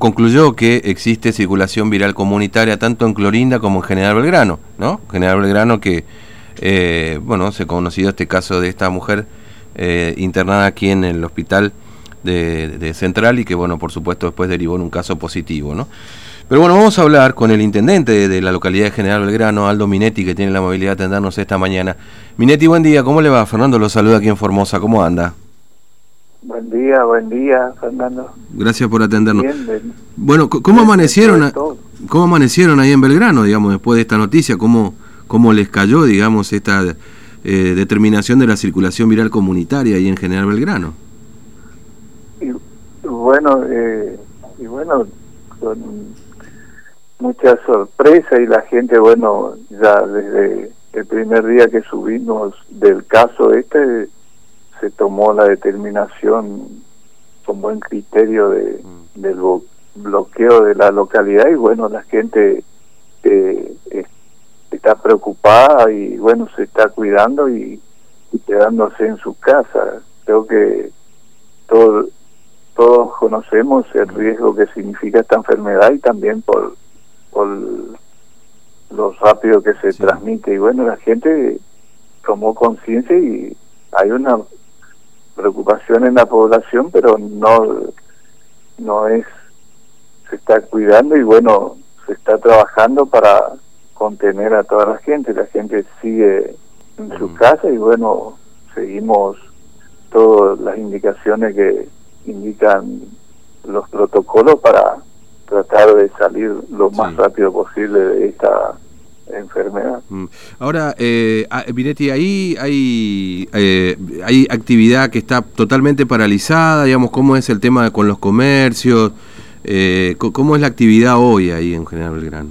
concluyó que existe circulación viral comunitaria tanto en Clorinda como en General Belgrano, ¿no? General Belgrano que, eh, bueno, se ha conocido este caso de esta mujer eh, internada aquí en el hospital de, Central y que, bueno, por supuesto después derivó en un caso positivo, ¿no? Pero bueno, vamos a hablar con el intendente de la localidad de General Belgrano, Aldo Minetti, que tiene la movilidad de atendernos esta mañana. Minetti, buen día, ¿cómo le va? Fernando lo saluda aquí en Formosa, ¿cómo anda? Buen día, buen día, Fernando. Gracias por atendernos. bueno, ¿cómo amanecieron, cómo amanecieron ahí en Belgrano, digamos, después de esta noticia? ¿Cómo, cómo les cayó, digamos, esta eh, determinación de la circulación viral comunitaria ahí en General Belgrano? Y, bueno, eh, y bueno, con mucha sorpresa y la gente, bueno, ya desde el primer día que subimos del caso este se tomó la determinación con buen criterio de, mm. del bloqueo de la localidad y bueno, la gente eh, está preocupada y bueno, se está cuidando y, quedándose en su casa. Creo que todo, todos conocemos el mm. riesgo que significa esta enfermedad y también por, por lo rápido que se transmite y bueno, la gente tomó conciencia y hay una preocupación en la población, pero no, no es, se está cuidando y bueno, se está trabajando para contener a toda la gente, la gente sigue en su casa y bueno, seguimos todas las indicaciones que indican los protocolos para tratar de salir lo más rápido posible de esta enfermedad. Mm. Ahora, eh, ah, Vinetti, ahí hay, eh, hay actividad que está totalmente paralizada, digamos, ¿cómo es el tema con los comercios? Eh, ¿Cómo es la actividad hoy ahí en General Belgrano?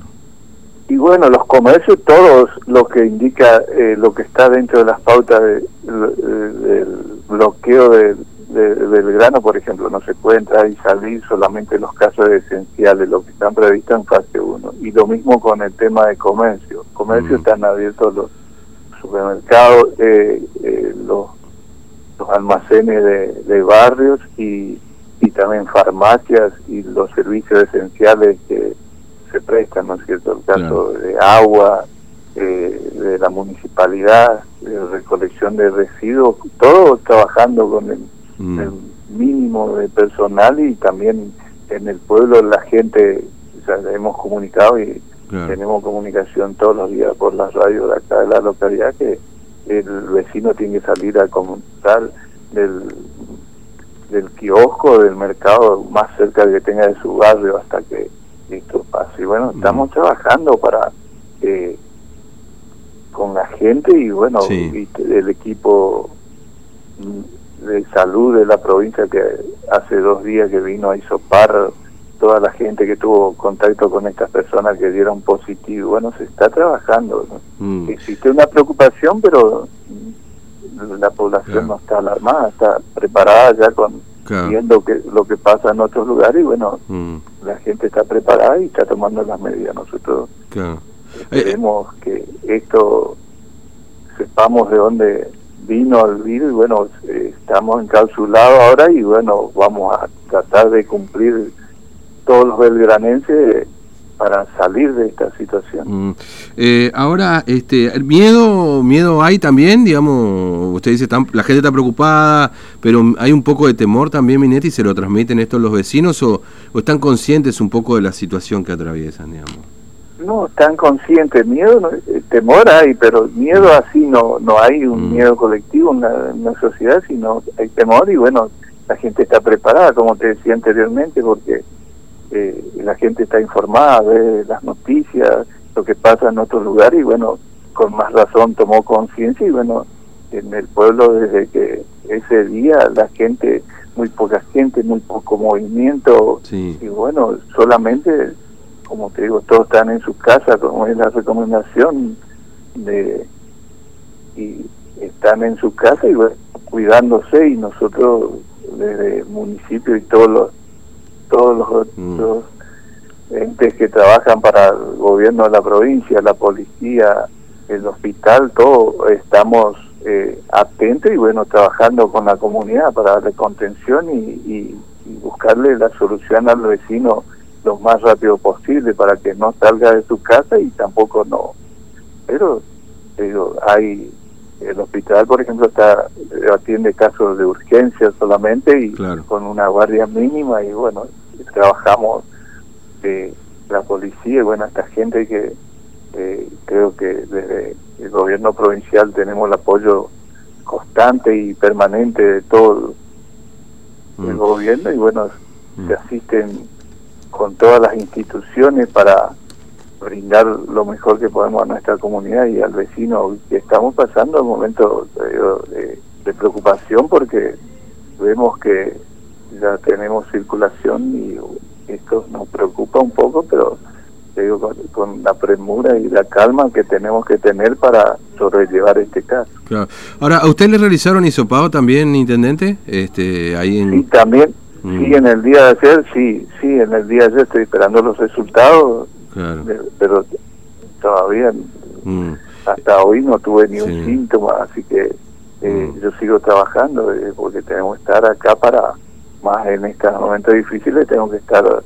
Y bueno, los comercios, todos lo que indica eh, lo que está dentro de las pautas del bloqueo del de Belgrano, por ejemplo, no se puede entrar y salir solamente los casos esenciales, lo que están previstos en fase 1. Y lo mismo con el tema de comercio. Comercio mm. están abiertos los supermercados, eh, eh, los, los almacenes de, barrios y, y también farmacias y los servicios esenciales que se prestan, ¿no es cierto? El caso de agua, eh, de la municipalidad, de recolección de residuos, todo trabajando con el Mm. el mínimo de personal y también en el pueblo la gente, ya hemos comunicado y tenemos comunicación todos los días por las radios de acá de la localidad que el vecino tiene que salir a comentar del, del kiosco, del mercado más cerca que tenga de su barrio hasta que esto pase. Y bueno, mm. estamos trabajando para eh, con la gente y bueno, el equipo de salud de la provincia que hace dos días que vino a isopar toda la gente que tuvo contacto con estas personas que dieron positivo. Bueno, se está trabajando. Mm. Existe una preocupación, pero la población no está alarmada, está preparada ya con viendo que, lo que pasa en otros lugares y bueno, mm. la gente está preparada y está tomando las medidas. Nosotros queremos que esto sepamos de dónde vino al virus y bueno, eh, estamos encapsulados ahora y bueno, vamos a tratar de cumplir todos los belgranenses para salir de esta situación. Mm. Eh, ahora, este, miedo, miedo hay también, digamos, usted dice, la gente está preocupada, pero hay un poco de temor también, Minetti, ¿se lo transmiten esto los vecinos o, o están conscientes un poco de la situación que atraviesan, digamos? No, están conscientes. Miedo, eh, temor hay, pero miedo mm. así no no hay un mm. miedo colectivo en la, sociedad, sino hay temor y bueno, la gente está preparada, como te decía anteriormente, porque eh, la gente está informada de las noticias, lo que pasa en otros lugares y bueno, con más razón tomó conciencia y bueno, en el pueblo desde que ese día la gente, muy poca gente, muy poco movimiento y bueno, solamente como te digo, todos están en sus casas, como es la recomendación de y están en su casa y cuidándose y nosotros desde el municipio y todos los todos los, mm. entes que trabajan para el gobierno de la provincia, la policía, el hospital, todo estamos eh, atentos y bueno trabajando con la comunidad para darle contención y, y buscarle la solución al vecino lo más rápido posible para que no salga de su casa y tampoco no. Pero digo, hay el hospital, por ejemplo, está atiende casos de urgencia solamente y con una guardia mínima y bueno, trabajamos eh, la policía y bueno, esta gente que eh, creo que desde el gobierno provincial tenemos el apoyo constante y permanente de todo el mm. gobierno y bueno, mm. se asisten con todas las instituciones para brindar lo mejor que podemos a nuestra comunidad y al vecino que estamos pasando un momento de, preocupación porque vemos que ya tenemos circulación y esto nos preocupa un poco, pero digo, con, la premura y la calma que tenemos que tener para sobrellevar este caso. Ahora, ¿a usted le realizaron hisopado también, intendente? Este, ahí en... Sí, también. Mm. Sí, en el día de ayer, sí, sí, en el día de ayer estoy esperando los resultados pero todavía mm. hasta hoy no tuve ni un síntoma, así que eh, mm. yo sigo trabajando eh, porque tenemos que estar acá para, más en estos momentos difíciles, tengo que estar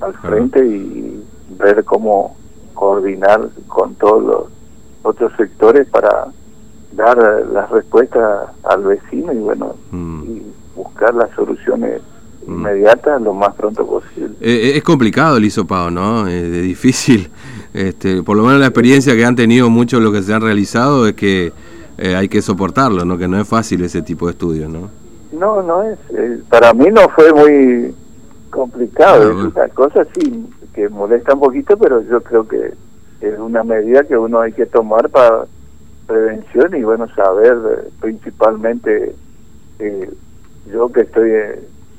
al frente y ver cómo coordinar con todos los otros sectores para dar las respuestas al vecino y bueno, mm. y buscar las soluciones Mm. inmediata lo más pronto posible. Eh, eh, es complicado el hisopado, ¿no? Es difícil. Este, por lo menos la experiencia que han tenido muchos los que se han realizado es que eh, hay que soportarlo, ¿no? Que no es fácil ese tipo de estudios, ¿no? No, no es. para mí no fue muy complicado. es una cosa sí que molesta un poquito, pero yo creo que es una medida que uno hay que tomar para prevención y bueno, saber principalmente yo que estoy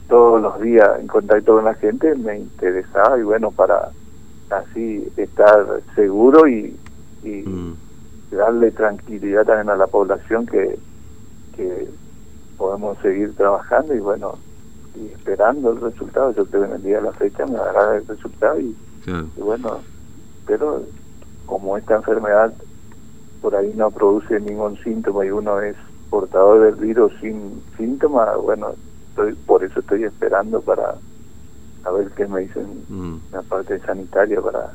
todos los días en contacto con la gente me interesaba y bueno, para así estar seguro y, mm. darle tranquilidad también a la población que, que podemos seguir trabajando y bueno, y esperando el resultado. Yo creo que en el día de la fecha me dará el resultado y, y bueno, pero como esta enfermedad por ahí no produce ningún síntoma y uno es portador del virus sin síntomas, bueno, por eso estoy esperando para a ver qué me dicen mm. la parte sanitaria para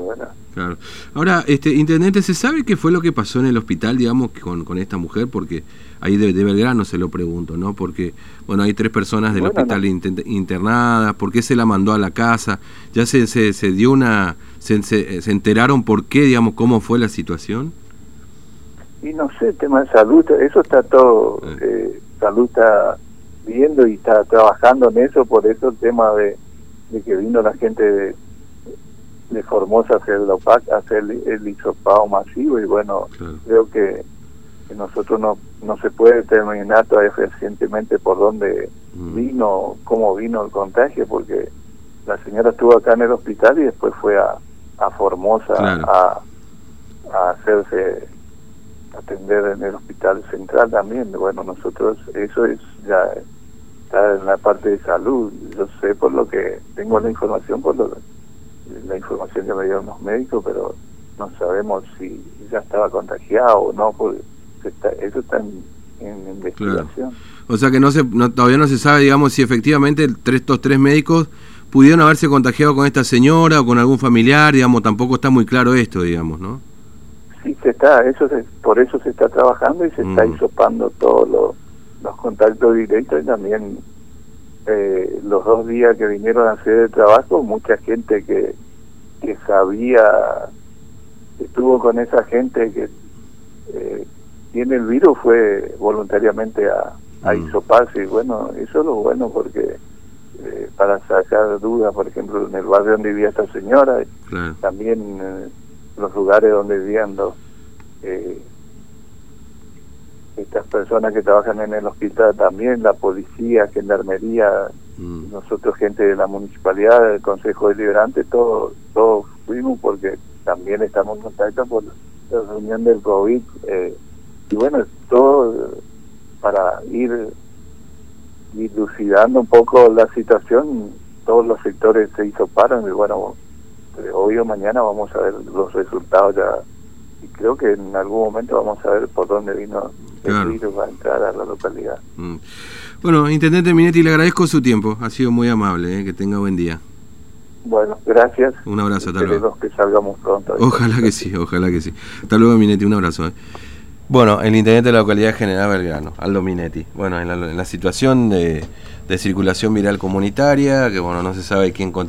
bueno. Claro. Ahora, este intendente, ¿se sabe qué fue lo que pasó en el hospital, digamos, con, con esta mujer? Porque ahí de, Belgrano se lo pregunto, ¿no? Porque, bueno, hay tres personas del hospital internadas, ¿por qué se la mandó a la casa? ¿Ya se, se, se dio una... Se, se, enteraron por qué, digamos, cómo fue la situación? Y no sé, tema de salud, eso está todo... Eh. Eh, salud está viendo y está trabajando en eso, por eso el tema de, que vino la gente de, de Formosa a hacer el OPAC, hacer el, el hisopado masivo y bueno, creo que, nosotros no, no se puede determinar todavía recientemente por dónde mm. vino, cómo vino el contagio, porque la señora estuvo acá en el hospital y después fue a, a Formosa a, a hacerse atender en el hospital central también. Bueno, nosotros, eso es ya está en la parte de salud. Yo sé por lo que tengo la información, por lo, la información que me dieron los médicos, pero no sabemos si ya estaba contagiado o no, porque eso está en, investigación. O sea que no se, todavía no se sabe, digamos, si efectivamente estos tres médicos pudieron haberse contagiado con esta señora o con algún familiar, digamos, tampoco está muy claro esto, digamos, ¿no? Sí, se está, eso por eso se está trabajando y se está mm. hisopando todo lo los contactos directos y también eh, los dos días que vinieron a hacer el trabajo, mucha gente que, que sabía, estuvo con esa gente que eh, tiene el virus fue voluntariamente a, a mm. hisoparse y bueno, eso es lo bueno porque eh, para sacar dudas, por ejemplo, en el barrio donde vivía esta señora, también en los lugares donde vivían los... Eh, estas personas que trabajan en el hospital también, la policía, gendarmería, mm. nosotros gente de la municipalidad, del Consejo Deliberante, todos todos fuimos porque también estamos en contacto por la reunión del COVID. Eh, y bueno, todo para ir dilucidando un poco la situación, todos los sectores se hizo paran y bueno, hoy o mañana vamos a ver los resultados ya y creo que en algún momento vamos a ver por dónde vino el virus a entrar a la localidad. Mm. Bueno, Intendente Minetti, le agradezco su tiempo, ha sido muy amable, eh, que tenga buen día. Bueno, gracias. Un abrazo, hasta luego. que salgamos pronto. Ojalá que sí, ojalá que sí. Hasta luego, Minetti, un abrazo. Eh. Bueno, el intendente de la localidad General Belgrano, Aldo Minetti. Bueno, en la, en la situación de, de circulación viral comunitaria, que bueno, no se sabe quién contagió.